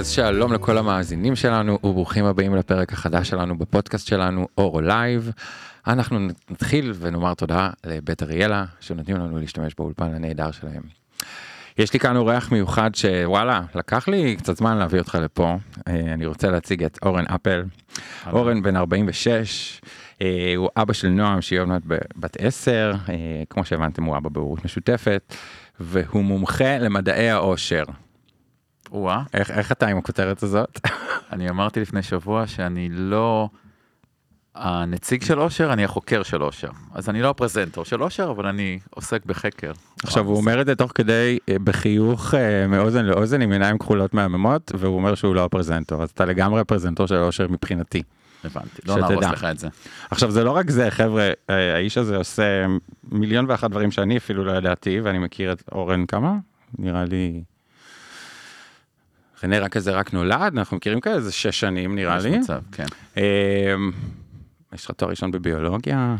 אז שלום לכל המאזינים שלנו וברוכים הבאים לפרק החדש שלנו בפודקאסט שלנו אורו לייב. אנחנו נתחיל ונאמר תודה לבית אריאלה שנותנים לנו להשתמש באולפן הנהדר שלהם. יש לי כאן אורח מיוחד שוואלה לקח לי קצת זמן להביא אותך לפה אה, אני רוצה להציג את אורן אפל. אורן בן 46 אה, הוא אבא של נועם שהיא עוד מעט בת 10 אה, כמו שהבנתם הוא אבא בהורות משותפת והוא מומחה למדעי העושר. וואה, איך, איך אתה עם הכותרת הזאת? אני אמרתי לפני שבוע שאני לא הנציג של אושר, אני החוקר של אושר. אז אני לא הפרזנטור של אושר, אבל אני עוסק בחקר. עכשיו הוא אומר את זה תוך כדי אה, בחיוך אה, מאוזן לאוזן עם עיניים כחולות מהממות והוא אומר שהוא לא הפרזנטור אז אתה לגמרי הפרזנטור של אושר מבחינתי. הבנתי, לא. נהרוס לך את זה. עכשיו זה לא רק זה חבר'ה אה, האיש הזה עושה מיליון ואחת דברים שאני אפילו לא ידעתי ואני מכיר את אורן כמה נראה לי. נראה כזה רק נולד אנחנו מכירים כאלה איזה שש שנים נראה יש לי. מצב, כן. אה, יש לך תואר ראשון בביולוגיה?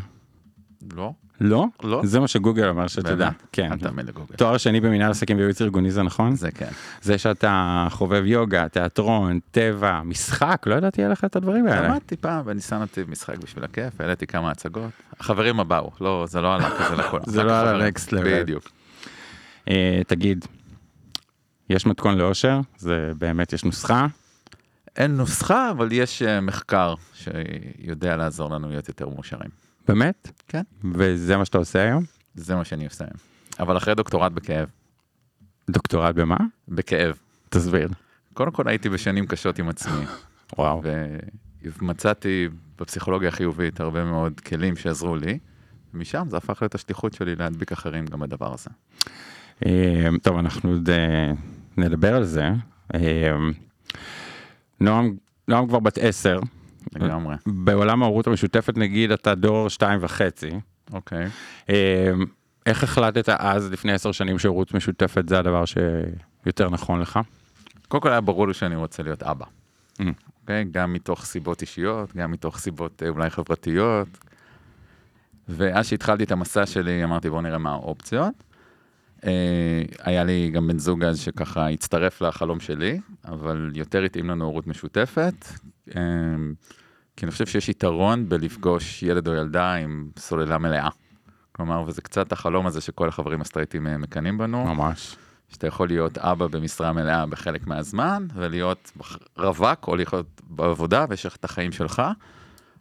לא? לא? לא. זה מה שגוגל אומר שתדע. באמת? כן. אל תאמין לגוגל. תואר שני במנהל עסקים וייעוץ ארגוני זה נכון? זה כן. זה שאתה חובב יוגה, תיאטרון, טבע, משחק, לא ידעתי עליך את הדברים האלה. למדתי פעם בניסן נתיב משחק בשביל הכיף, העליתי כמה הצגות. החברים הבאו, לא, זה לא עלה כזה לכל. זה רק לא על החברים. ה-next level. בדיוק. אה, תגיד, יש מתכון לאושר? זה באמת, יש נוסחה? אין נוסחה, אבל יש אה, מחקר שיודע לעזור לנו להיות יותר מאושרים. באמת? כן. וזה מה שאתה עושה היום? זה מה שאני עושה היום. אבל אחרי דוקטורט בכאב. דוקטורט במה? בכאב. תסביר. קודם כל הייתי בשנים קשות עם עצמי, וואו. ומצאתי בפסיכולוגיה החיובית הרבה מאוד כלים שעזרו לי, ומשם זה הפך להיות השליחות שלי להדביק אחרים גם בדבר הזה. אה, טוב, אנחנו עוד אה, נדבר על זה. אה, נועם, נועם כבר בת עשר. לגמרי. בעולם ההורות המשותפת נגיד אתה דור שתיים וחצי. אוקיי. אה, איך החלטת אז לפני עשר שנים שהורות משותפת זה הדבר שיותר נכון לך? קודם כל היה ברור לי שאני רוצה להיות אבא. Mm. אוקיי? גם מתוך סיבות אישיות, גם מתוך סיבות אה, אולי חברתיות. ואז שהתחלתי את המסע שלי, אמרתי בוא נראה מה האופציות. אה, היה לי גם בן זוג אז שככה הצטרף לחלום שלי, אבל יותר התאים לנו הורות משותפת. אה, כי אני חושב שיש יתרון בלפגוש ילד או ילדה עם סוללה מלאה. כלומר, וזה קצת החלום הזה שכל החברים הסטרייטים אה, מקנאים בנו. ממש. שאתה יכול להיות אבא במשרה מלאה בחלק מהזמן, ולהיות רווק או להיות בעבודה ויש לך את החיים שלך.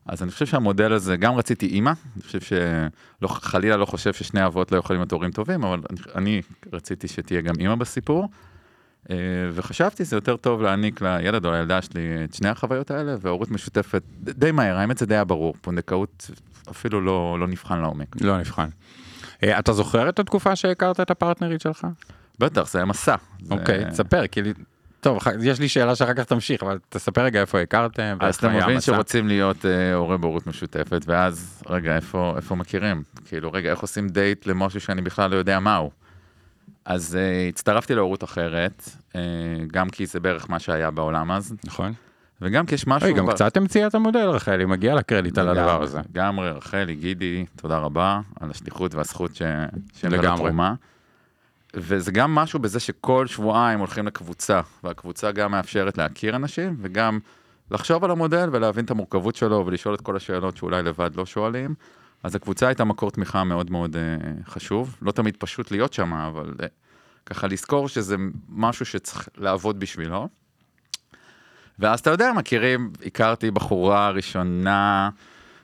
אז אני חושב שהמודל הזה, גם רציתי אימא, אני חושב שלא, חלילה לא חושב ששני אבות לא יכולים להיות הורים טובים, אבל אני, אני רציתי שתהיה גם אימא בסיפור. אה, וחשבתי זה יותר טוב להעניק לילד או לילדה שלי את שני החוויות האלה, והורות משותפת די מהר, האמת זה די היה ברור, פונדקאות אפילו לא, לא נבחן לעומק. לא נבחן. אה, אתה זוכר את התקופה שהכרת את הפרטנרית שלך? בטח, זה היה מסע. זה- אוקיי, תספר, כי. טוב, יש לי שאלה שאחר כך תמשיך, אבל תספר רגע איפה הכרתם, אז אתה מבין המסע. שרוצים להיות אה, הורה בהורות משותפת, ואז, רגע, איפה, איפה מכירים? כאילו, רגע, איך עושים דייט למשהו שאני בכלל לא יודע מהו? אז אה, הצטרפתי להורות אחרת, אה, גם כי זה בערך מה שהיה בעולם אז, נכון. וגם כי יש משהו... אוי, גם ב- קצת המציאה את המודל, רחלי, מגיע לה קרדיט על הדבר הזה. לגמרי, רחלי, גידי, תודה רבה על השליחות והזכות ש... שהם לגמרי. וזה גם משהו בזה שכל שבועיים הולכים לקבוצה, והקבוצה גם מאפשרת להכיר אנשים, וגם לחשוב על המודל ולהבין את המורכבות שלו ולשאול את כל השאלות שאולי לבד לא שואלים. אז הקבוצה הייתה מקור תמיכה מאוד מאוד אה, חשוב, לא תמיד פשוט להיות שם, אבל אה, ככה לזכור שזה משהו שצריך לעבוד בשבילו. ואז אתה יודע, מכירים, הכרתי בחורה ראשונה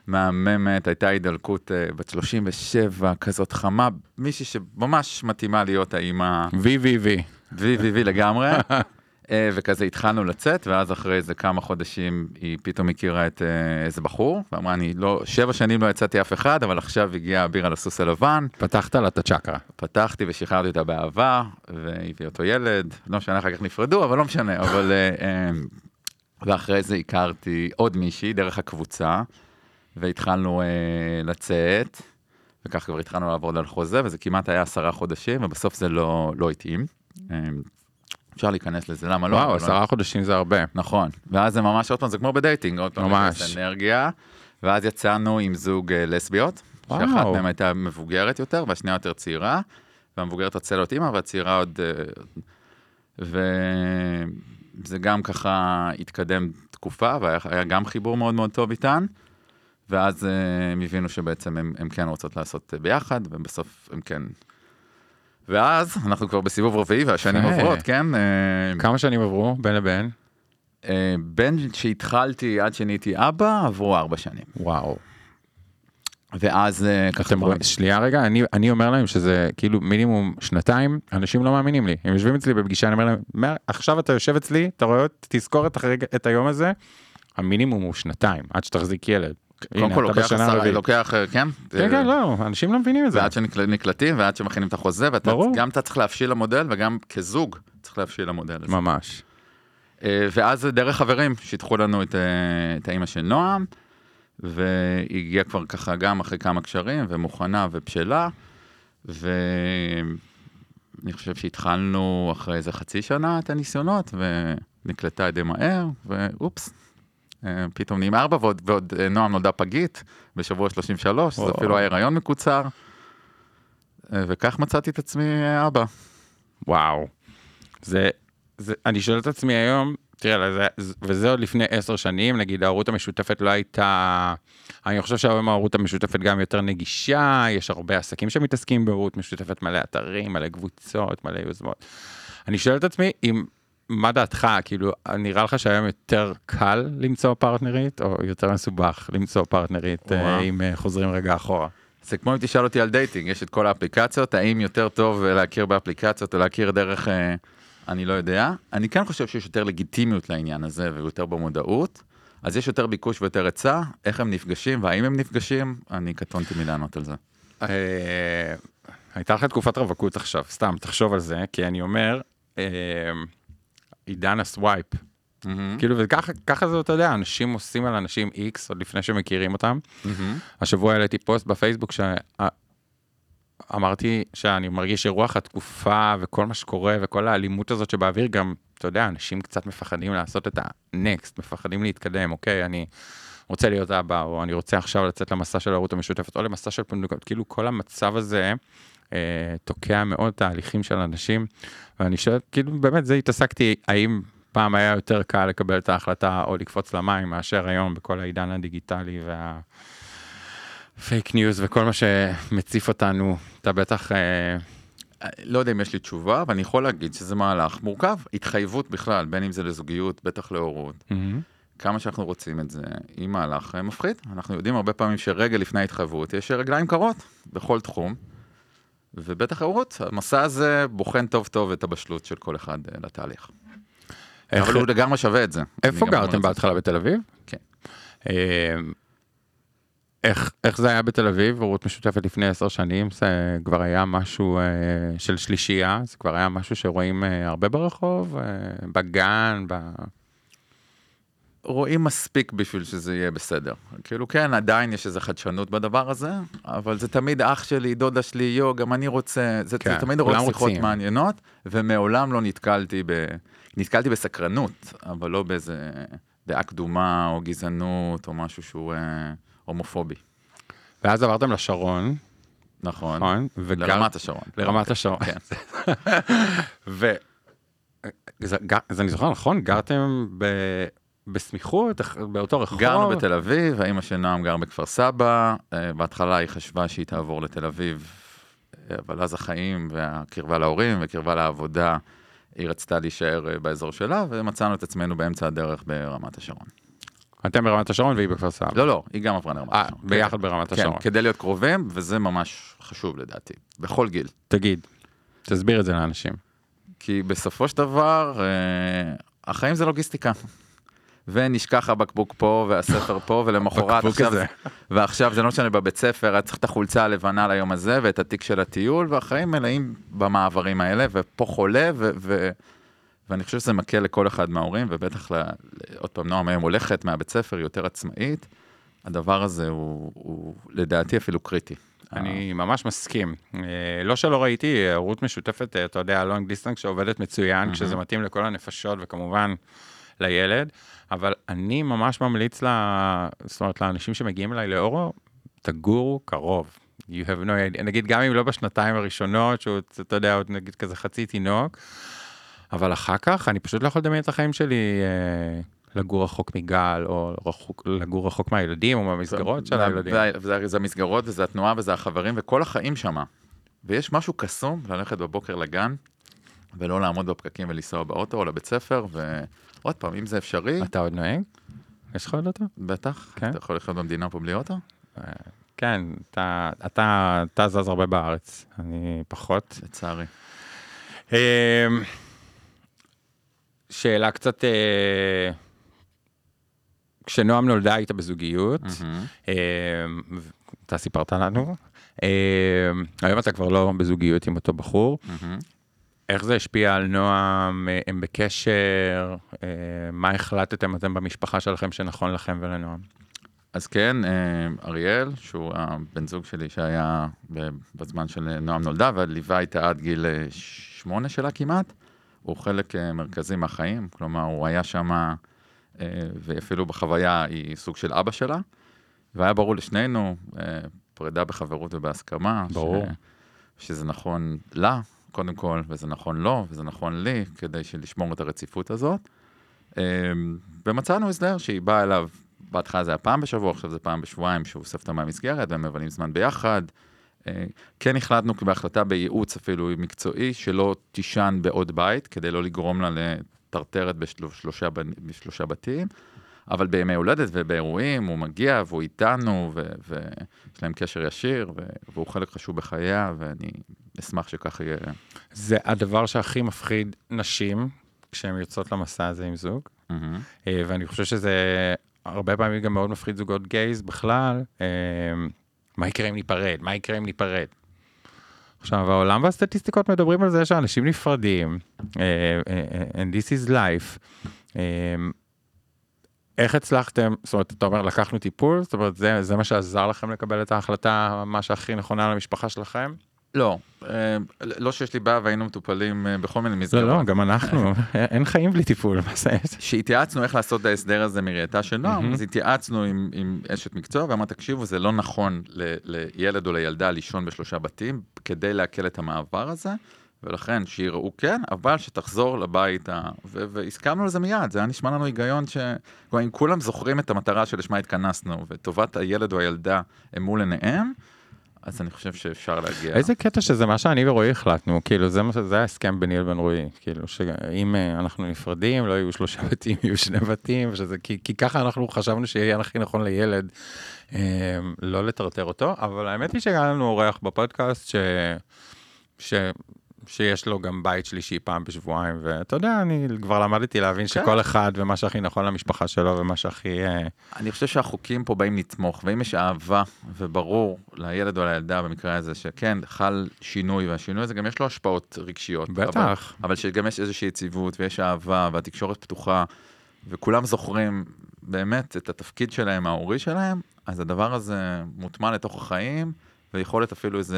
מהממת, הייתה הידלקות אה, בת 37, כזאת חמה, מישהי שממש מתאימה להיות האימא וי וי וי. וי וי וי לגמרי. אה, וכזה התחלנו לצאת, ואז אחרי איזה כמה חודשים היא פתאום הכירה את אה, איזה בחור, ואמרה, אני לא, שבע שנים לא יצאתי אף אחד, אבל עכשיו הגיע אביר על הסוס הלבן, פתחת לה את הצ'קרה. פתחתי ושחררתי אותה באהבה, והביא אותו ילד, לא משנה, אחר כך נפרדו, אבל לא משנה, אבל... אה, ואחרי זה הכרתי עוד מישהי דרך הקבוצה, והתחלנו אה, לצאת, וכך כבר התחלנו לעבוד על חוזה, וזה כמעט היה עשרה חודשים, ובסוף זה לא, לא התאים. אה, אפשר להיכנס לזה, למה לא? וואו, עשרה חודשים זה הרבה. נכון, ואז זה ממש עוד פעם, זה כמו בדייטינג, עוד פעם, ממש. אנרגיה, ואז יצאנו עם זוג אה, לסביות, וואו. שאחת מהן הייתה מבוגרת יותר, והשנייה יותר צעירה, והמבוגרת רצה להיות אימא, והצעירה עוד... אה, זה גם ככה התקדם תקופה, והיה גם חיבור מאוד מאוד טוב איתן. ואז uh, הם הבינו שבעצם הם, הם כן רוצות לעשות uh, ביחד, ובסוף הם כן... ואז אנחנו כבר בסיבוב רביעי והשנים. עוברות, כן? Uh, כמה שנים עברו בין לבין? בין שהתחלתי עד שנהייתי אבא, עברו ארבע שנים. וואו. ואז ככה... אתם רואים, שנייה רגע, אני, אני אומר להם שזה כאילו מינימום שנתיים, אנשים לא מאמינים לי. הם יושבים אצלי בפגישה, אני אומר להם, "מה, עכשיו אתה יושב אצלי, אתה רואה, תזכור את, הרגע, את היום הזה, המינימום הוא שנתיים, עד שתחזיק ילד. קודם כל לוקח עשרה. לוקח, uh, כן? כן, כן, לא, אנשים לא מבינים את זה. ועד שנקלטים ועד שמכינים את החוזה, ואתה ברור. גם אתה צריך להבשיל למודל וגם כזוג צריך להבשיל למודל הזה. ממש. אה, ואז דרך חברים שיתחו לנו את, אה, את האימא של נועם, והיא הגיעה כבר ככה גם אחרי כמה קשרים, ומוכנה ובשלה, ואני חושב שהתחלנו אחרי איזה חצי שנה את הניסיונות, ונקלטה די מהר, ואופס. אה, פתאום נהיים ארבע, ועוד, ועוד אה, נועם נולדה פגית בשבוע 33, זה. אפילו היה הריון מקוצר, אה, וכך מצאתי את עצמי אבא. וואו. זה, זה, אני שואל את עצמי היום, תראה, זה- וזה עוד לפני עשר שנים, נגיד ההורות המשותפת לא הייתה, אני חושב שהיום ההורות המשותפת גם יותר נגישה, יש הרבה עסקים שמתעסקים בהורות משותפת, מלא אתרים, מלא קבוצות, מלא יוזמות. אני שואל את עצמי, אם, מה דעתך, כאילו, נראה לך שהיום יותר קל למצוא פרטנרית, או יותר מסובך למצוא פרטנרית, אה. אם אה, חוזרים רגע אחורה? זה כמו אם תשאל אותי על dating, יש את כל האפליקציות, האם יותר טוב להכיר באפליקציות או להכיר דרך, אה, אני לא יודע. אני כן חושב שיש יותר לגיטימיות לעניין הזה ויותר במודעות, אז יש יותר ביקוש ויותר היצע, איך הם נפגשים והאם הם נפגשים, אני קטונתי מלענות על זה. אה, הייתה לך תקופת רווקות עכשיו, סתם, תחשוב על זה, כי אני אומר, אה, עידן הסווייפ, כאילו, וככה ככה זה, אתה יודע, אנשים עושים על אנשים איקס עוד לפני שמכירים אותם. השבוע העליתי פוסט בפייסבוק שאמרתי שאני מרגיש שרוח התקופה וכל מה שקורה וכל האלימות הזאת שבאוויר גם, אתה יודע, אנשים קצת מפחדים לעשות את הנקסט, מפחדים להתקדם, אוקיי, אני רוצה להיות אבא, או אני רוצה עכשיו לצאת למסע של ההורות המשותפת, או למסע של פונדקאות, כאילו כל המצב הזה תוקע מאוד תהליכים של אנשים, ואני שואל, כאילו, באמת, זה התעסקתי, האם פעם היה יותר קל לקבל את ההחלטה או לקפוץ למים מאשר היום בכל העידן הדיגיטלי וה... fake news וכל מה שמציף אותנו, אתה בטח... אה, לא יודע אם יש לי תשובה, אבל אני יכול להגיד שזה מהלך מורכב. התחייבות בכלל, בין אם זה לזוגיות, בטח להורות. כמה שאנחנו רוצים את זה, היא מהלך אה, מפחיד. אנחנו יודעים הרבה פעמים שרגע לפני ההתחייבות יש רגליים קרות בכל תחום. ובטח ההורות, המסע הזה בוחן טוב טוב את הבשלות של כל אחד אה, לתהליך. איך- אבל הוא לגמרי שווה את זה. איפה גרתם. בהתחלה? בתל אביב? כן. אה, איך, איך זה היה בתל אביב, הורות משותפת לפני עשר שנים, זה כבר היה משהו אה, של שלישייה, זה כבר היה משהו שרואים אה, הרבה ברחוב, אה, בגן, ב... רואים מספיק בשביל שזה יהיה בסדר. כאילו כן, עדיין יש איזו חדשנות בדבר הזה, אבל זה תמיד אח שלי, דודה שלי, יו, גם אני רוצה, זה, כן, זה תמיד רואה שיחות רוצים. מעניינות, ומעולם לא נתקלתי ב... נתקלתי בסקרנות, אבל לא באיזה דעה קדומה או גזענות או משהו שהוא אה, הומופובי. ואז עברתם לשרון, נכון. נכון? וגר- לרמת השרון. לרמת השרון. כן. ו... זה, גר- אז אני זוכר, נכון? גרתם ב... בסמיכות, באותו רחוב? גרנו בתל אביב, האמא של נועם גר בכפר סבא, אה, בהתחלה היא חשבה שהיא תעבור לתל אביב, אה, אבל אז החיים והקרבה להורים וקרבה לעבודה, היא רצתה להישאר אה, באזור שלה, ומצאנו את עצמנו באמצע הדרך ברמת השרון. אתם ברמת השרון והיא בכפר סבא. לא, לא, היא גם עברה לרמת השרון. ביחד ברמת כן, השרון. כדי להיות קרובים, וזה ממש חשוב לדעתי, בכל גיל. תגיד, תסביר את זה לאנשים. כי בסופו של דבר, החיים זה לוגיסטיקה. ונשכח הבקבוק פה והספר פה ולמחרת עכשיו. ועכשיו זה לא משנה בבית ספר, היה צריך את החולצה הלבנה ליום הזה ואת התיק של הטיול והחיים מלאים במעברים האלה ופה חולה ו... ו... ואני חושב שזה מקל לכל אחד מההורים ובטח, ל... ל- עוד פעם נועם היום הולכת מהבית ספר, יותר עצמאית, הדבר הזה הוא, הוא לדעתי אפילו קריטי. אני ממש מסכים. אה, לא שלא ראיתי, הורות משותפת, אה, אתה יודע, long distance שעובדת מצוין, כשזה מתאים לכל הנפשות וכמובן לילד, אבל אני ממש ממליץ, לה, זאת אומרת, לאנשים שמגיעים אליי לאורו, תגורו קרוב. You have no idea, נגיד גם אם לא בשנתיים הראשונות, שהוא, אתה יודע, עוד נגיד כזה חצי תינוק, אבל אחר כך אני פשוט לא יכול לדמיין את החיים שלי אה, לגור רחוק מגל, או רחוק, לגור רחוק מהילדים, או מהמסגרות של הילדים. וזה זה המסגרות, וזה התנועה, וזה החברים, וכל החיים שמה. ויש משהו קסום ללכת בבוקר לגן, ולא לעמוד בפקקים ולנסוע באוטו או לבית ספר, ועוד פעם, אם זה אפשרי, אתה עוד נוהג? יש לך עוד אוטו? בטח, כן. אתה יכול לחיות במדינה פה בלי אוטו? כן, אתה, אתה, אתה זז הרבה בארץ, אני פחות. לצערי. אמ, שאלה קצת, אה, כשנועם נולדה היית בזוגיות, ו- אתה סיפרת לנו, אמ, היום אתה כבר לא בזוגיות עם אותו בחור, מהמם. איך זה השפיע על נועם, אה, הם בקשר, אה, מה החלטתם אתם במשפחה שלכם שנכון לכם ולנועם? אז כן, אה, אריאל, שהוא הבן זוג שלי שהיה בזמן של נועם נולדה, וליווה איתה עד גיל שמונה שלה כמעט, הוא חלק מרכזי מהחיים, כלומר, הוא היה שם, ואפילו בחוויה היא סוג של אבא שלה, והיה ברור לשנינו, פרידה בחברות ובהסכמה, ברור. ש, שזה נכון לה, קודם כל, וזה נכון לו, וזה נכון לי, כדי לשמור את הרציפות הזאת. אה, ומצאנו הסדר שהיא באה אליו, בהתחלה זה היה פעם בשבוע, עכשיו זה פעם בשבועיים, שהוא אוסף אותה מהמסגרת, והם מבלים זמן ביחד. אה, כן החלטנו בהחלטה בייעוץ אפילו מקצועי, שלא תישן בעוד בית, כדי לא לגרום לה לטרטרת בשלושה, בשלושה בתים, אבל בימי הולדת ובאירועים הוא מגיע והוא איתנו, ויש להם קשר ישיר, והוא חלק חשוב בחייה, ואני אשמח שכך יהיה. זה הדבר שהכי מפחיד נשים כשהן יוצאות למסע הזה עם זוג. אה, ואני חושב שזה הרבה פעמים גם מאוד מפחיד זוגות גייז בכלל. אה, מה יקרה אם ניפרד? מה יקרה אם ניפרד? עכשיו, העולם והסטטיסטיקות מדברים על זה שאנשים נפרדים, אה, and this is life. איך הצלחתם, זאת אומרת, אתה אומר, לקחנו טיפול, זאת אומרת, זה, זה מה שעזר לכם לקבל את ההחלטה, מה שהכי נכונה למשפחה שלכם? לא, אה, לא שיש לי בעיה והיינו מטופלים אה, בכל מיני מסגרות. לא, לא, גם אנחנו, אין חיים בלי טיפול, מה זה? שהתייעצנו איך לעשות את ההסדר הזה מראייתה של נועם. אז התייעצנו עם, עם אשת מקצוע ואמרה, תקשיבו, זה לא נכון ל, לילד או לילדה לישון בשלושה בתים כדי להקל את המעבר הזה, ולכן שיראו כן, אבל שתחזור לבית, ה... ו- והסכמנו לזה מיד, זה היה נשמע לנו היגיון ש... כלומר, אם כולם זוכרים את המטרה שלשמה התכנסנו, וטובת הילד או הילדה הם מול עיניהם, אז אני חושב שאפשר להגיע. איזה קטע שזה מה שאני ורועי החלטנו, כאילו זה, זה ההסכם ביני לבין רועי, כאילו שאם אה, אנחנו נפרדים לא יהיו שלושה בתים, יהיו שני בתים, שזה, כי, כי ככה אנחנו חשבנו שיהיה הכי נכון לילד, אה, לא לטרטר אותו, אבל האמת היא שהיה לנו אורח בפודקאסט ש, ש, שיש לו גם בית שלישי פעם בשבועיים, ואתה יודע, אני כבר למדתי להבין כן. שכל אחד ומה שהכי נכון למשפחה שלו ומה שהכי... אה, אני חושב שהחוקים פה באים לתמוך, ואם יש אהבה, וברור לילד או לילדה במקרה הזה, שכן, חל שינוי, והשינוי הזה גם יש לו השפעות רגשיות. אבל, בטח. אבל שגם יש איזושהי יציבות, ויש אהבה, והתקשורת פתוחה, וכולם זוכרים באמת את התפקיד שלהם, ההורי שלהם, אז הדבר הזה מוטמע לתוך החיים, ויכולת אפילו איזו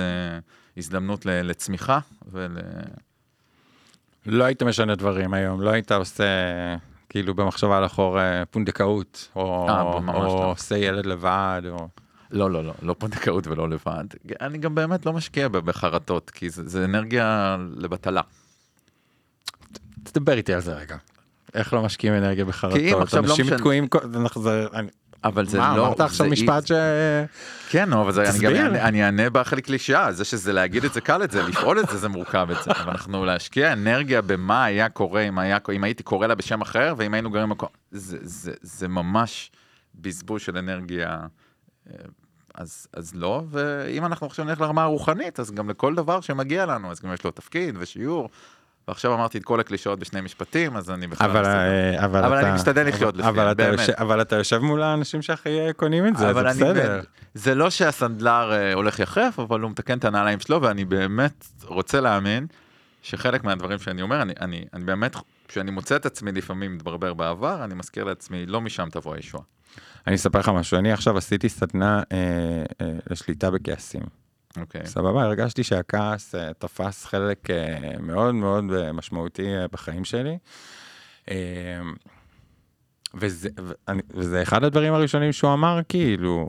הזדמנות לצמיחה, ול... לא היית משנה דברים היום, לא היית עושה כאילו במחשבה לאחור אה, פונדקאות, או אה, ממש או לא. עושה ילד לבד, או... לא, לא, לא, לא פונדקאות ולא לבד. אני גם באמת לא משקיע בחרטות, כי זה, זה אנרגיה לבטלה. תדבר איתי על זה רגע. איך לא משקיעים אנרגיה בחרטות? כי אם עכשיו לא אנשים משנה- תקועים, כל- אנחנו- זה- אני- אבל זה מה, לא... אמרת עכשיו משפט ש... כן, אבל זה, אני גם תסביר. אני אענה בחלק קלישאה, זה שזה להגיד את זה קל את זה, לפעול את זה זה מורכב את זה, אבל אנחנו להשקיע אנרגיה במה היה קורה אם, היה, אם הייתי קורא לה בשם אחר ואם היינו גרים במקום, זה, זה, זה ממש בזבוז של אנרגיה, אה, אז, אז לא, ואם אנחנו עכשיו נלך לרמה הרוחנית, אז גם לכל דבר שמגיע לנו, אז גם יש לו תפקיד ושיעור. ועכשיו אמרתי את כל הקלישאות בשני משפטים, אז אני בכלל... אבל. אה, אבל, אבל אתה, אני משתדל לחיות אבל, לפיהם, אבל, באמת. יושב, אבל אתה יושב מול האנשים שהכי אה, קונים את זה, זה אבל אני בסדר. זה לא שהסנדלר אה, הולך יחף, אבל הוא מתקן את הנעליים שלו, ואני באמת רוצה להאמין שחלק מהדברים שאני אומר, אני, אני, אני באמת, כשאני מוצא את עצמי לפעמים מתברבר בעבר, אני מזכיר לעצמי, לא משם תבוא הישועה. אני אספר לך משהו, אני עכשיו עשיתי סדנה אה, אה, לשליטה בכעסים. אוקיי. סבבה, הרגשתי שהכעס אה, תפס חלק אה, מאוד מאוד אה, משמעותי אה, בחיים שלי. אה, וזה, ואני, וזה אחד הדברים הראשונים שהוא אמר, כאילו,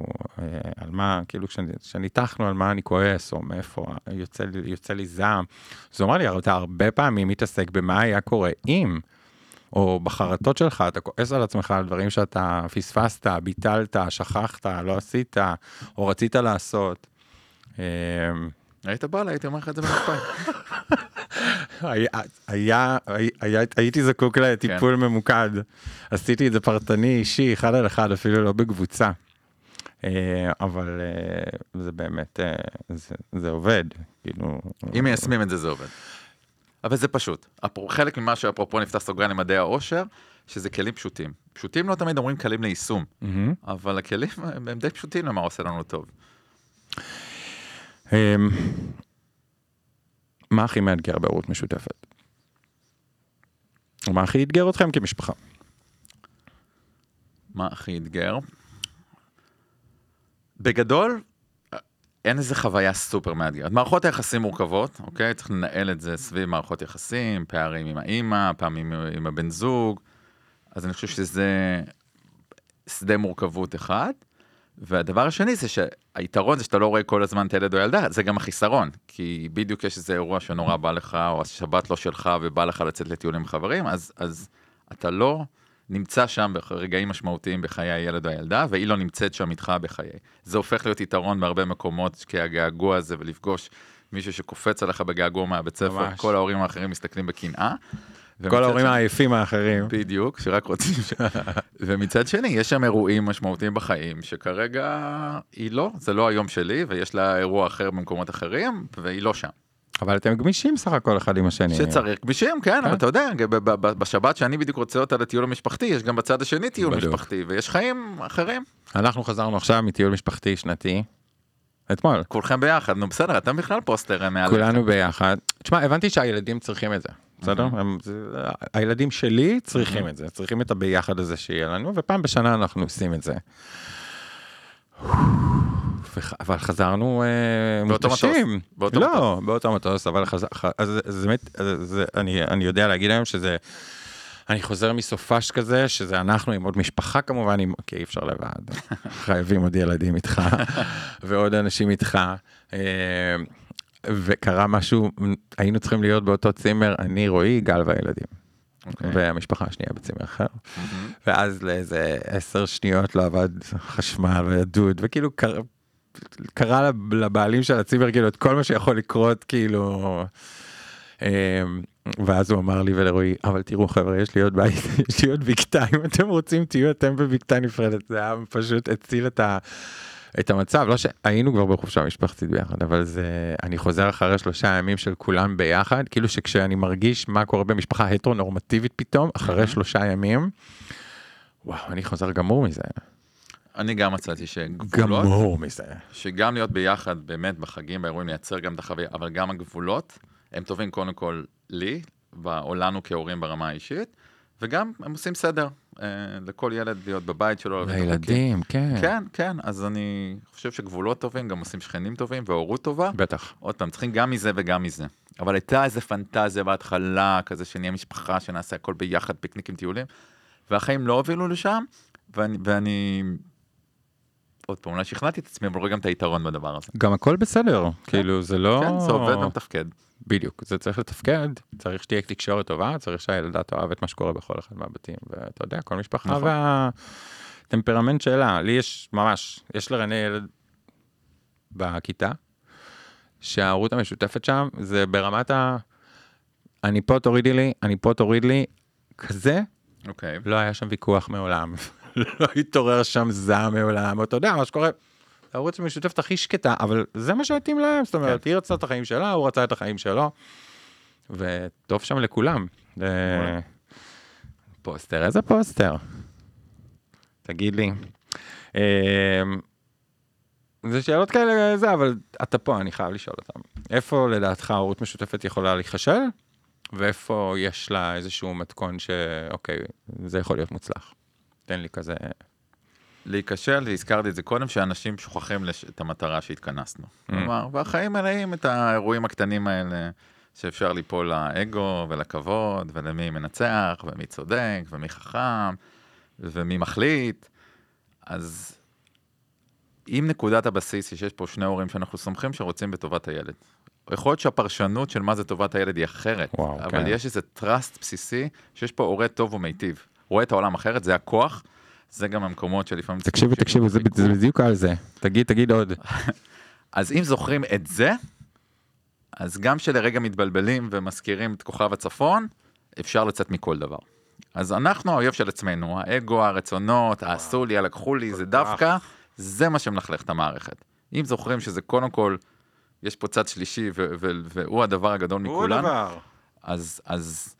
על מה, כאילו, כשניתחנו על מה אני כועס, או מאיפה יוצא, יוצא לי זעם. אז הוא אמר לי, "הרי אתה הרבה פעמים מתעסק במה היה קורה אם, או בחרטות שלך, אתה כועס על עצמך על דברים שאתה פספסת, ביטלת, שכחת, לא עשית, או רצית לעשות. אה, היית בא לה, הייתי אומר לך את זה במשפט. היה, הייתי זקוק לטיפול כן. ממוקד. עשיתי את זה פרטני, אישי, אחד על אחד, אפילו לא בקבוצה. אה, אבל אה, זה באמת, אה, זה, עובד. כאילו... אם מיישמים את זה, זה עובד. אבל זה פשוט. חלק ממה שאפרופו נפתח סוגריים למדעי העושר, שזה כלים פשוטים. פשוטים לא תמיד אומרים קלים ליישום. אבל הכלים הם די פשוטים למה עושה לנו טוב. אמ, מה הכי מאתגר בהורות משותפת? מה הכי אתגר אתכם כמשפחה? מה הכי אתגר? בגדול, אין איזה חוויה סופר מאתגרת. מערכות היחסים מורכבות, אוקיי? צריך לנהל את זה סביב מערכות יחסים, פערים עם האימא, פעמים עם הבן זוג, אז אני חושב שזה שדה מורכבות אחד. והדבר השני זה שהיתרון זה שאתה לא רואה כל הזמן את הילד או ילדה, זה גם החיסרון. כי בדיוק יש איזה אירוע שנורא בא לך, או השבת לא שלך ובא לך לצאת לטיול עם חברים, אז, אז אתה לא נמצא שם ברגעים משמעותיים בחיי הילד או הילדה, והיא לא נמצאת שם איתך בחיי. זה הופך להיות יתרון בהרבה מקומות, כי הגעגוע הזה ולפגוש מישהו שקופץ עליך בגעגוע מהבית ספר. כל ההורים האחרים מסתכלים בקנאה. כל ההורים העייפים האחרים. בדיוק, שרק רוצים ש... ומצד שני, יש שם אירועים משמעותיים בחיים, שכרגע היא לא, זה לא היום שלי, ויש לה אירוע אחר במקומות אחרים, והיא לא שם. אבל אתם גמישים סך הכל אחד עם השני. שצריך גמישים, כן, אבל אתה יודע, בשבת שאני בדיוק רוצה אותה לטיול המשפחתי, יש גם בצד השני טיול בדיוק. משפחתי, ויש חיים אחרים. אנחנו חזרנו עכשיו מטיול משפחתי שנתי. אתמול. כולכם ביחד, נו בסדר, אתם בכלל פוסטר מעל... כולנו ביחד. תשמע, הבנתי שהילדים צריכים את זה, בסדר? הם- זה- הילדים שלי צריכים את זה, צריכים את הביחד הזה שיהיה לנו, ופעם בשנה אנחנו עושים את זה. אבל חזרנו אה, באותו מותשים. מטוס, לא, באותו מטוס, אבל חז... ח- אז זה באמת, אני אני יודע להגיד היום שזה... אני חוזר מסופש כזה, שזה אנחנו עם עוד משפחה כמובן, עם... כי אי אפשר לבד, חייבים עוד ילדים איתך, ועוד אנשים איתך. וקרה משהו, היינו צריכים להיות באותו צימר, אני, רועי, גל והילדים. אוקיי. והמשפחה השנייה בצימר אחר. מהמם. ואז לאיזה עשר שניות לא עבד חשמל ודוד, וכאילו קר... קרה לב- לבעלים של הצימר כאילו את כל מה שיכול לקרות כאילו. אמ, ואז הוא אמר לי ולרועי אבל תראו חבר'ה יש לי עוד בית יש לי עוד בקתה אם אתם רוצים תהיו אתם בבקתה נפרדת זה היה פשוט הציל את ה... את המצב לא שהיינו כבר בחופשה משפחתית ביחד אבל זה אני חוזר אחרי שלושה ימים של כולם ביחד כאילו שכשאני מרגיש מה קורה במשפחה הטרונורמטיבית פתאום אחרי שלושה ימים. וואו אני חוזר גמור מזה. אני גם מצאתי שגבולות, גמור מזה. שגם להיות ביחד באמת בחגים, באירועים, לייצר גם את החוויה, אבל גם הגבולות, הם טובים קודם כל לי, או לנו כהורים ברמה האישית, וגם הם עושים סדר לכל ילד להיות בבית שלו. לילדים כן כן, כן, אז אני חושב שגבולות טובים, גם עושים שכנים טובים והורות טובה. בטח עוד פעם, צריכים גם מזה וגם מזה. אבל הייתה איזה פנטזיה בהתחלה, כזה שנהיה משפחה, שנעשה הכל ביחד, פיקניקים, טיולים, והחיים לא הובילו לשם, ואני, ואני... עוד פעם, אולי שכנעתי את עצמי, אבל רואה גם את היתרון בדבר הזה. גם הכל בסדר כאילו זה לא כן, זה עובד ומתפקד. בדיוק זה צריך לתפקד צריך שתהיה תקשורת טובה צריך שהילדה תאהב את מה שקורה בכל אחד מהבתים ואתה יודע כל משפחה נכון. והטמפרמנט שלה לי יש ממש יש לרנה ילד בכיתה שההורות המשותפת שם זה ברמת ה... אני פה תורידי לי אני פה תוריד לי כזה אוקיי. לא היה שם ויכוח מעולם לא התעורר שם זעם מעולם אתה יודע מה שקורה. הערוץ המשותפת הכי שקטה אבל זה מה שהתאים להם זאת אומרת כן. היא רצתה את החיים שלה הוא רצה את החיים שלו. וטוב שם לכולם. אה, פוסטר איזה פוסטר. תגיד לי. אה, זה שאלות כאלה זה אבל אתה פה אני חייב לשאול אותם איפה לדעתך הורות משותפת יכולה להיכשל ואיפה יש לה איזשהו מתכון שאוקיי זה יכול להיות מוצלח. תן לי כזה להיכשל, והזכרתי את זה קודם, שאנשים שוכחים לש... את המטרה שהתכנסנו. כלומר, והחיים מלאים את האירועים הקטנים האלה, שאפשר ליפול לאגו ולכבוד, ולמי מנצח, ומי צודק, ומי חכם, ומי מחליט, אז אם נקודת הבסיס היא שיש פה שני הורים שאנחנו סומכים שרוצים בטובת הילד. יכול להיות שהפרשנות של מה זה טובת הילד היא אחרת, וואו, אבל כן. יש איזה trust בסיסי שיש פה הורה טוב ומיטיב. רואה את העולם אחרת, זה הכוח, זה גם המקומות שלפעמים... תקשיבו, תקשיבו, זה בדיוק על זה. תגיד, תגיד עוד. אז אם זוכרים את זה, אז גם שלרגע מתבלבלים ומזכירים את כוכב הצפון, אפשר לצאת מכל דבר. אז אנחנו האויב של עצמנו, האגו, הרצונות, העשו לי, הלקחו לי, זה דווקא, זה מה שמלכלך את המערכת. אם זוכרים שזה קודם כל, יש פה צד שלישי והוא הדבר הגדול מכולנו, אז, אז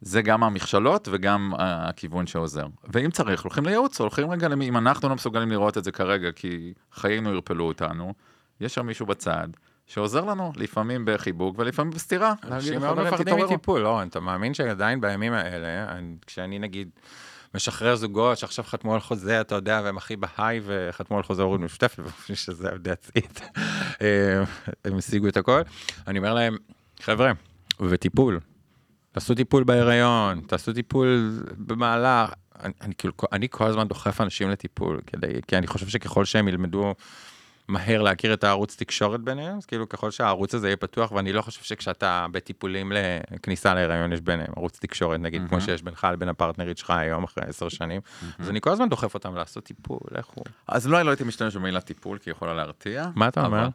זה גם המכשלות וגם הכיוון שעוזר. ואם צריך, הולכים לייעוץ, הולכים רגע, למי- אם אנחנו לא מסוגלים לראות את זה כרגע, כי חיינו ירפלו אותנו, יש שם מישהו בצד שעוזר לנו, לפעמים בחיבוק ולפעמים בסתירה. אנשים מאוד "חברים, מפחדים תתעוררו." מטיפול, אורן, אתה מאמין שעדיין בימים האלה, אני- כשאני נגיד משחרר זוגות שעכשיו חתמו על חוזה, אתה יודע, והם הכי בהיי וחתמו על חוזה הורות משותפת, שזה that's it, אה, הם השיגו את הכל, אני אומר להם, חבר'ה, וטיפול, תעשו טיפול בהיריון, תעשו טיפול במהלך, אני, אני כאילו, אני כל הזמן דוחף אנשים לטיפול, כדי, כי אני חושב שככל שהם ילמדו מהר להכיר את הערוץ תקשורת ביניהם, אז כאילו ככל שהערוץ הזה יהיה פתוח, ואני לא חושב שכשאתה בטיפולים לכניסה להיריון יש ביניהם ערוץ תקשורת, נגיד, כמו שיש בינך לבין הפרטנרית שלך היום אחרי עשר שנים, אז אני כל הזמן דוחף אותם לעשות טיפול, לכו. אז לא, לא הייתי משתמש במילה טיפול, כי היא יכולה להרתיע. מה אתה אומר? אבל-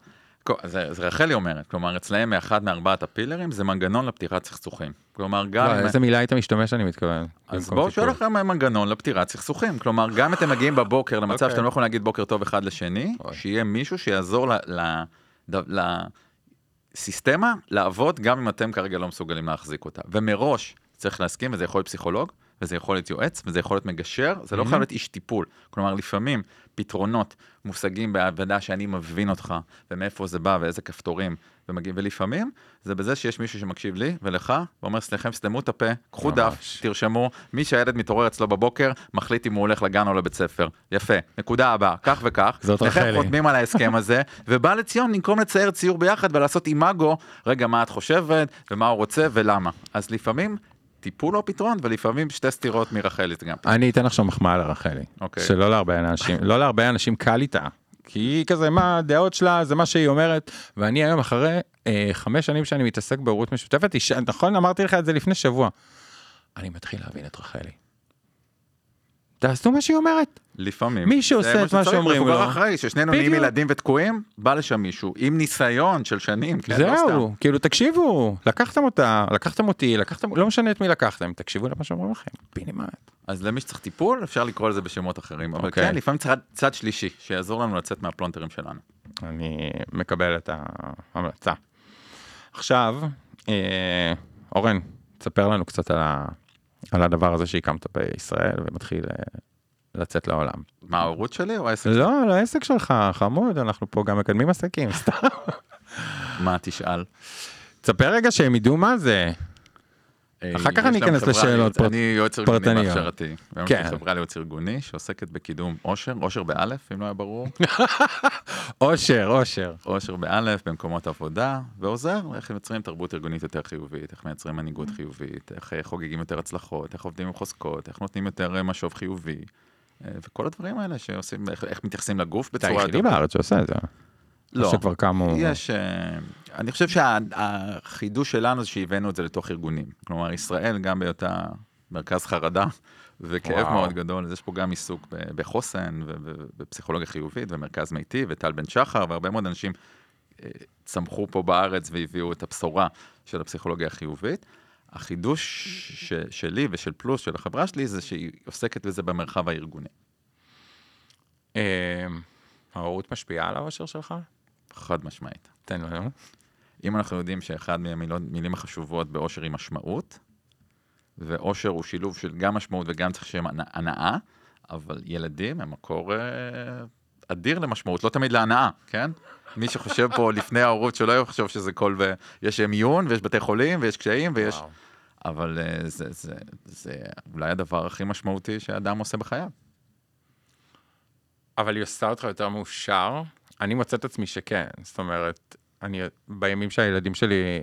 זה, זה רחלי אומרת, כלומר, אצלהם מאחד מארבעת הפילרים זה מנגנון לפתירת סכסוכים. כלומר, גם... לא, איזה מילה היית משתמש אני מתכוון. אז בואו. שואל לכם מנגנון לפתירת סכסוכים. כלומר, גם אתם מגיעים בבוקר למצב אוקיי. שאתם לא יכולים להגיד בוקר טוב אחד לשני, אוי. שיהיה מישהו שיעזור ל- ל- ד- לסיסטמה לעבוד גם אם אתם כרגע לא מסוגלים להחזיק אותה. ומראש צריך להסכים, וזה יכול להיות פסיכולוג, וזה יכול להיות יועץ, וזה יכול להיות מגשר, זה לא Mhm. חייב להיות איש טיפול. כלומר, לפעמים פתרונות מושגים בעבודה שאני מבין אותך, ומאיפה זה בא, ואיזה כפתורים, ומגיעים, ולפעמים זה בזה שיש מישהו שמקשיב לי ולך, ואומר, סליחם, סתמו את הפה, קחו דף. תרשמו, מי שהילד מתעורר אצלו בבוקר, מחליט אם הוא הולך לגן או לבית ספר. יפה, נקודה הבאה, כך וכך. זאת רחלי. חותמים על ההסכם הזה, ובא לציון במקום לצייר ציור ביחד ולעשות אימאגו, רגע, מה את חושבת, ומה הוא רוצה, ולמה. אז לפעמים טיפול הוא פתרון, ולפעמים שתי סתירות מרחלי זה גם פתרון. אני אתן עכשיו מחמאה לרחלי, אוקיי. שלא להרבה אנשים, לא להרבה אנשים קל איתה, כי היא כזה, מה הדעות שלה, זה מה שהיא אומרת, ואני היום אחרי אה, חמש שנים שאני מתעסק בהורות משותפת, נכון, אמרתי לך את זה לפני שבוע, אני מתחיל להבין את רחלי. תעשו מה שהיא אומרת. לפעמים. מי שעושה את מה שאומרים מבוגר לו. אחראי, ששנינו נהיים. ילדים ותקועים, בא לשם מישהו עם ניסיון של שנים, כן, לא. זהו, כאילו תקשיבו, לקחתם אותה, לקחתם אותי, לקחתם, לא משנה את מי לקחתם, תקשיבו למה שאומרים לכם, פינימט. אז למי שצריך טיפול, אפשר לקרוא לזה בשמות אחרים. אבל אוקיי. כן, לפעמים צריך צד שלישי, שיעזור לנו לצאת מהפלונטרים שלנו. אני מקבל את ההמלצה. עכשיו, אה, אורן, תספר לנו קצת על, על הדבר הזה שהקמת בישראל ומתחיל אה, לצאת לעולם. מה, ההורות שלי או העסק? לא, על העסק שלך, חמוד, אנחנו פה גם מקדמים עסקים, סתם. מה, תשאל. תספר רגע שהם ידעו מה זה. אחר כך אני אכנס לשאלות לייעוץ- פרט- אני יועץ ארגוני פרטניות. בהכשרתי. כן. חברה לייעוץ ארגוני שעוסקת בקידום אושר, אושר באלף, אם לא היה ברור, אושר, אושר. אושר באלף במקומות עבודה, ועוזר איך יוצרים תרבות ארגונית יותר חיובית, איך מייצרים מנהיגות חיובית, איך אה, חוגגים יותר הצלחות, איך עובדים עם חוזקות, איך נותנים יותר אה, משוב חיובי, אה, וכל הדברים האלה שעושים, איך, איך מתייחסים לגוף אתה בצורה היחידי יותר... בארץ שעושה את זה. לא. שכבר קמו... יש, אה, אני חושב שהחידוש שלנו זה שהבאנו את זה לתוך ארגונים. כלומר, ישראל גם בהיותה מרכז חרדה וכאב וואו. מאוד גדול, אז יש פה גם עיסוק בחוסן ובפסיכולוגיה חיובית ומרכז מיטיב וטל בן שחר והרבה מאוד אנשים אה, צמחו פה בארץ והביאו את הבשורה של הפסיכולוגיה החיובית. החידוש ש- שלי ושל פלוס, של החברה שלי, זה שהיא עוסקת בזה במרחב הארגוני. אה, ההורות משפיעה על האושר שלך? חד משמעית. תן לנו. אם אנחנו יודעים שאחד מהמילים החשובות באושר היא משמעות, ואושר הוא שילוב של גם משמעות וגם צריך הנ- הנאה, אבל ילדים הם מקור אה, אדיר למשמעות, לא תמיד להנאה, כן? מי שחושב פה לפני ההורות שלא יחשוב שזה כל... ו... יש מיון ויש בתי חולים ויש קשיים ויש... וואו. אבל אה, זה, זה, זה אולי הדבר הכי משמעותי שאדם עושה בחייו. אבל היא עושה אותך יותר מאושר. אני מוצא את עצמי שכן, זאת אומרת, אני בימים שהילדים שלי,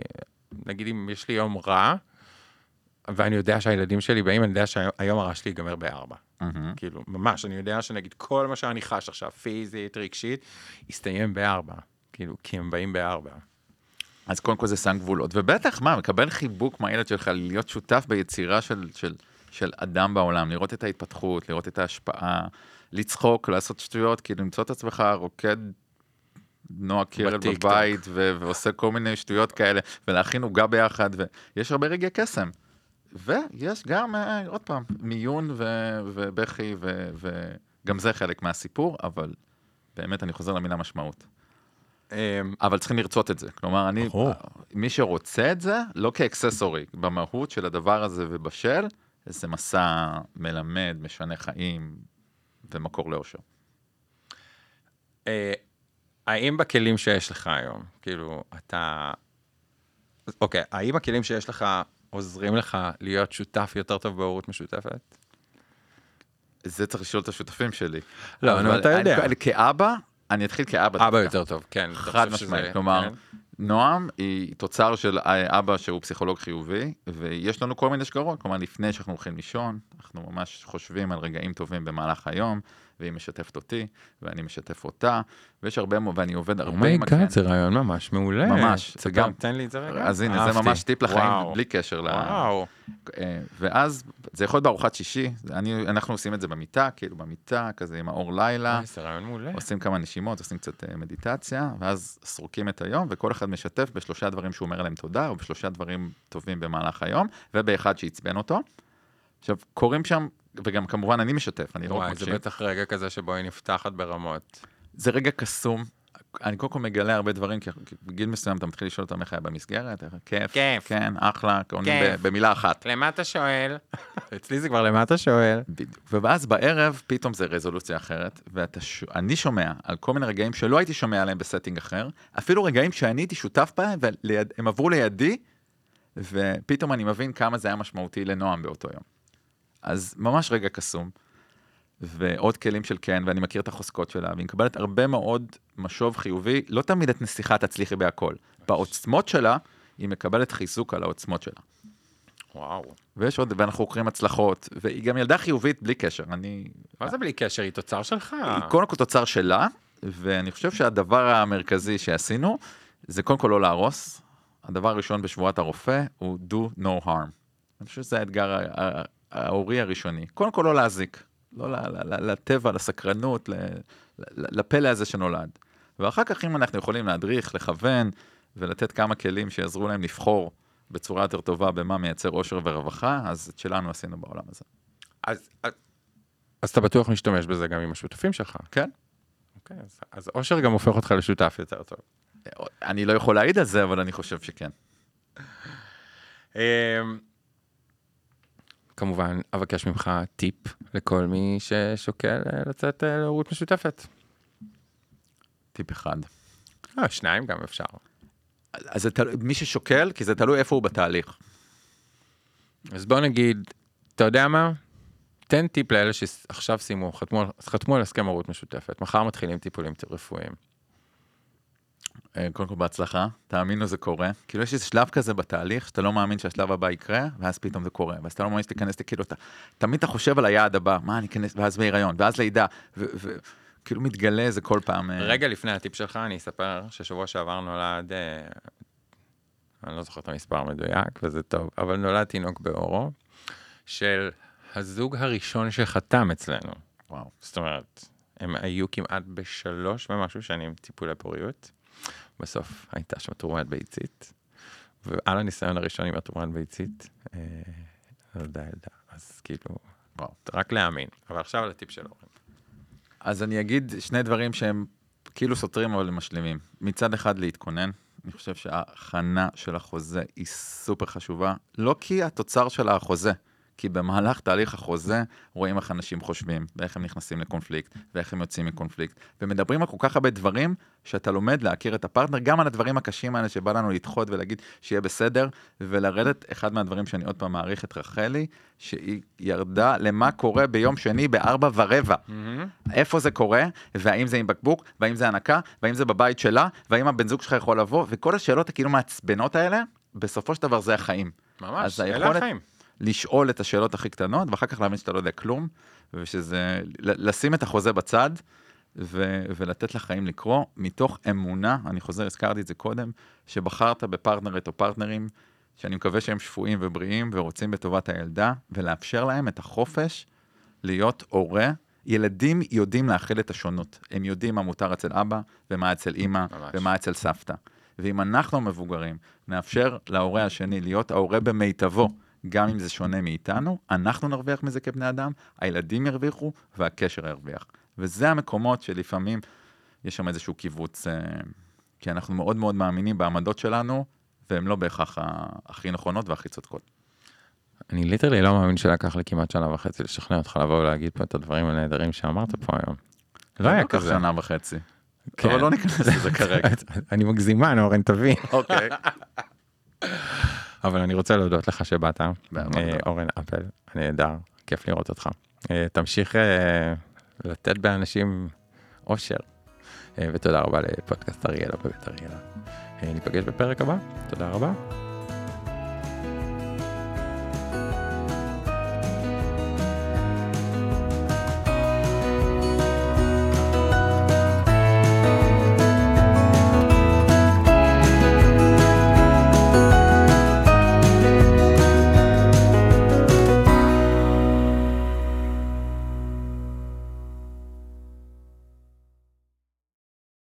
נגיד אם יש לי יום רע, ואני יודע שהילדים שלי באים, אני יודע שהיום הרעש שלי ייגמר בארבע. מהמם. כאילו, ממש, אני יודע שנגיד כל מה שאני חש עכשיו, פיזית, רגשית, יסתיים בארבע. כאילו, כי הם באים בארבע. אז קודם כל זה שם גבולות, ובטח, מה, מקבל חיבוק מהילד שלך להיות שותף ביצירה של, של, של אדם בעולם, לראות את ההתפתחות, לראות את ההשפעה, לצחוק, לעשות שטויות, כאילו למצוא את עצמך רוקד נועה קירל. בבית, ו- ועושה כל מיני שטויות כאלה, ולהכין עוגה ביחד, ויש הרבה רגעי קסם. ויש גם, אה, עוד פעם, מיון ו- ובכי, ו- וגם זה חלק מהסיפור, אבל באמת אני חוזר למילה משמעות. אמ, אבל צריכים לרצות את זה. כלומר, אני. מי שרוצה את זה, לא כאקססורי, במהות של הדבר הזה ובשל, זה מסע מלמד, משנה חיים ומקור לאושר. האם בכלים שיש לך היום, כאילו, אתה... אוקיי, האם הכלים שיש לך עוזרים לך להיות שותף יותר טוב בהורות משותפת? זה צריך לשאול את השותפים שלי. לא, נו, אבל אתה יודע. אני- כאבא, אני אתחיל כאבא. אבא. יותר טוב, כן. חד משמעית, כלומר, כן? נועם היא תוצר של אבא שהוא פסיכולוג חיובי, ויש לנו כל מיני שגרות, כלומר, לפני שאנחנו הולכים לישון, אנחנו ממש חושבים על רגעים טובים במהלך היום, והיא משתפת אותי, ואני משתף אותה, ויש הרבה, מו- ואני עובד הרבה עם. Oh זה רעיון ממש מעולה. ממש, גם- תן לי את זה רגע. אז הנה, זה. ממש טיפ לחיים, וואו. בלי קשר ל... וואו. אה, ואז, זה יכול להיות בארוחת שישי, אני, אנחנו עושים את זה במיטה, כאילו במיטה, כזה עם האור לילה. זה רעיון מעולה. עושים כמה נשימות, עושים קצת אה, מדיטציה, ואז סורקים את היום, וכל אחד משתף בשלושה דברים שהוא אומר עליהם תודה, או בשלושה דברים טובים במהלך היום, ובאחד שעצבן אותו. עכשיו, קוראים שם, וגם כמובן אני משתף, אני לא רק וואי, זה מקשיב. בטח רגע כזה שבו היא נפתחת ברמות. זה רגע קסום. אני קודם כל מגלה הרבה דברים, כי בגיל מסוים אתה מתחיל לשאול אותם איך היה במסגרת, איך- כיף, כיף. כן, אחלה, עונים כיף. במילה אחת. למה אתה שואל? אצלי זה כבר למה אתה שואל. בדיוק. ואז בערב פתאום זה רזולוציה אחרת, ואני שומע על כל מיני רגעים שלא הייתי שומע עליהם ב setting אחר, אפילו רגעים שאני הייתי שותף בהם והם עברו לידי, ופתאום אני מבין כמה זה היה משמעותי לנועם באותו יום. אז ממש רגע קסום, ועוד כלים של כן, ואני מכיר את החוזקות שלה, והיא מקבלת הרבה מאוד משוב חיובי, לא תמיד את נסיכה תצליחי בהכל. בעוצמות שלה, היא מקבלת חיזוק על העוצמות שלה. וואו. ויש עוד, ואנחנו חוקרים הצלחות, והיא גם ילדה חיובית בלי קשר, אני... מה זה בלי קשר? היא תוצר שלך. היא קודם כל תוצר שלה, ואני חושב שהדבר המרכזי שעשינו, זה קודם כל לא להרוס. הדבר הראשון בשבועת הרופא הוא do no harm. אני חושב שזה האתגר ההורי הראשוני. קודם כל לא להזיק, לא לטבע, לסקרנות, לפלא הזה שנולד. ואחר כך אם אנחנו יכולים להדריך, לכוון, ולתת כמה כלים שיעזרו להם לבחור בצורה יותר טובה במה מייצר אושר ורווחה, אז את שלנו עשינו בעולם הזה. אז, אז, אז אתה בטוח משתמש בזה גם עם השותפים שלך. כן? אוקיי, אז, אז אושר גם הופך אותך לשותף יותר טוב. אני לא יכול להעיד על זה, אבל אני חושב שכן. כמובן, אבקש ממך טיפ לכל מי ששוקל אה, לצאת אה, להורות משותפת. טיפ אחד. אה, שניים גם אפשר. אז תלוי, מי ששוקל, כי זה תלוי איפה הוא בתהליך. אז בוא נגיד, אתה יודע מה? תן טיפ לאלה שעכשיו סיימו, חתמו, חתמו על הסכם הורות משותפת, מחר מתחילים טיפולים רפואיים. אה, קודם כל בהצלחה, תאמינו זה קורה. כאילו יש איזה שלב כזה בתהליך, שאתה לא מאמין שהשלב הבא יקרה, ואז פתאום זה קורה. ואז אתה לא מאמין שתיכנס, כאילו אתה, תמיד אתה חושב על היעד הבא, מה אני אכנס, ואז בהיריון, ואז לידה, וכאילו מתגלה זה כל פעם. אה, רגע לפני הטיפ שלך, אני אספר ששבוע שעבר נולד, אה, אני לא זוכר את המספר המדויק, וזה טוב, אבל נולד תינוק באורו, של הזוג הראשון שחתם אצלנו. וואו. זאת אומרת, הם היו כמעט בשלוש ומשהו שנים טיפולי פוריות. בסוף הייתה שם תרומת ביצית, ועל הניסיון הראשון עם התרומת ביצית, אה, נולדה ילדה. אז כאילו, וואו. רק להאמין. אבל עכשיו לטיפ של אורן. אז אני אגיד שני דברים שהם כאילו סותרים אבל משלימים. מצד אחד להתכונן, אני חושב שההכנה של החוזה היא סופר חשובה, לא כי התוצר של החוזה, כי במהלך תהליך החוזה רואים איך אנשים חושבים, ואיך הם נכנסים לקונפליקט, ואיך הם יוצאים מקונפליקט, ומדברים על כל כך הרבה דברים שאתה לומד להכיר את הפרטנר, גם על הדברים הקשים האלה שבא לנו לדחות ולהגיד שיהיה בסדר, ולרדת, אחד מהדברים שאני עוד פעם מעריך את רחלי, שהיא ירדה למה קורה ביום שני בארבע ורבע. איפה זה קורה, והאם זה עם בקבוק, והאם זה הנקה, והאם זה בבית שלה, והאם הבן זוג שלך יכול לבוא, וכל השאלות הכאילו מעצבנות האלה, בסופו של דבר זה החיים. ממש, אלה היכולת- החיים. לשאול את השאלות הכי קטנות, ואחר כך להבין שאתה לא יודע כלום, ושזה, לשים את החוזה בצד, ו- ולתת לחיים לקרוא, מתוך אמונה, אני חוזר, הזכרתי את זה קודם, שבחרת בפרטנרית או פרטנרים, שאני מקווה שהם שפויים ובריאים ורוצים בטובת הילדה, ולאפשר להם את החופש להיות הורה. ילדים יודעים להכיל את השונות, הם יודעים מה מותר אצל אבא, ומה אצל אימא. ומה אצל סבתא. ואם אנחנו המבוגרים נאפשר להורה השני להיות ההורה במיטבו, גם אם זה שונה מאיתנו, אנחנו נרוויח מזה כבני אדם, הילדים ירוויחו והקשר ירוויח. וזה המקומות שלפעמים יש שם איזשהו קיבוץ, אה, כי אנחנו מאוד מאוד מאמינים בעמדות שלנו, והן לא בהכרח הכי נכונות והכי צודקות. אני ליטרלי לא מאמין שלקח לי כמעט שנה וחצי לשכנע אותך לבוא ולהגיד פה את הדברים הנהדרים שאמרת פה היום. לא היה לקח כזה. שנה וחצי. כן. אבל לא ניכנס לזה כרגע. אני מגזימה, אורן, תבין. אוקיי. אבל אני רוצה להודות לך שבאת, אה. אורן אפל, נהדר, כיף לראות אותך. אה, תמשיך אה, לתת באנשים אושר, ותודה רבה לפודקאסט אריאלה בבית אריאלה. ניפגש בפרק הבא, תודה רבה.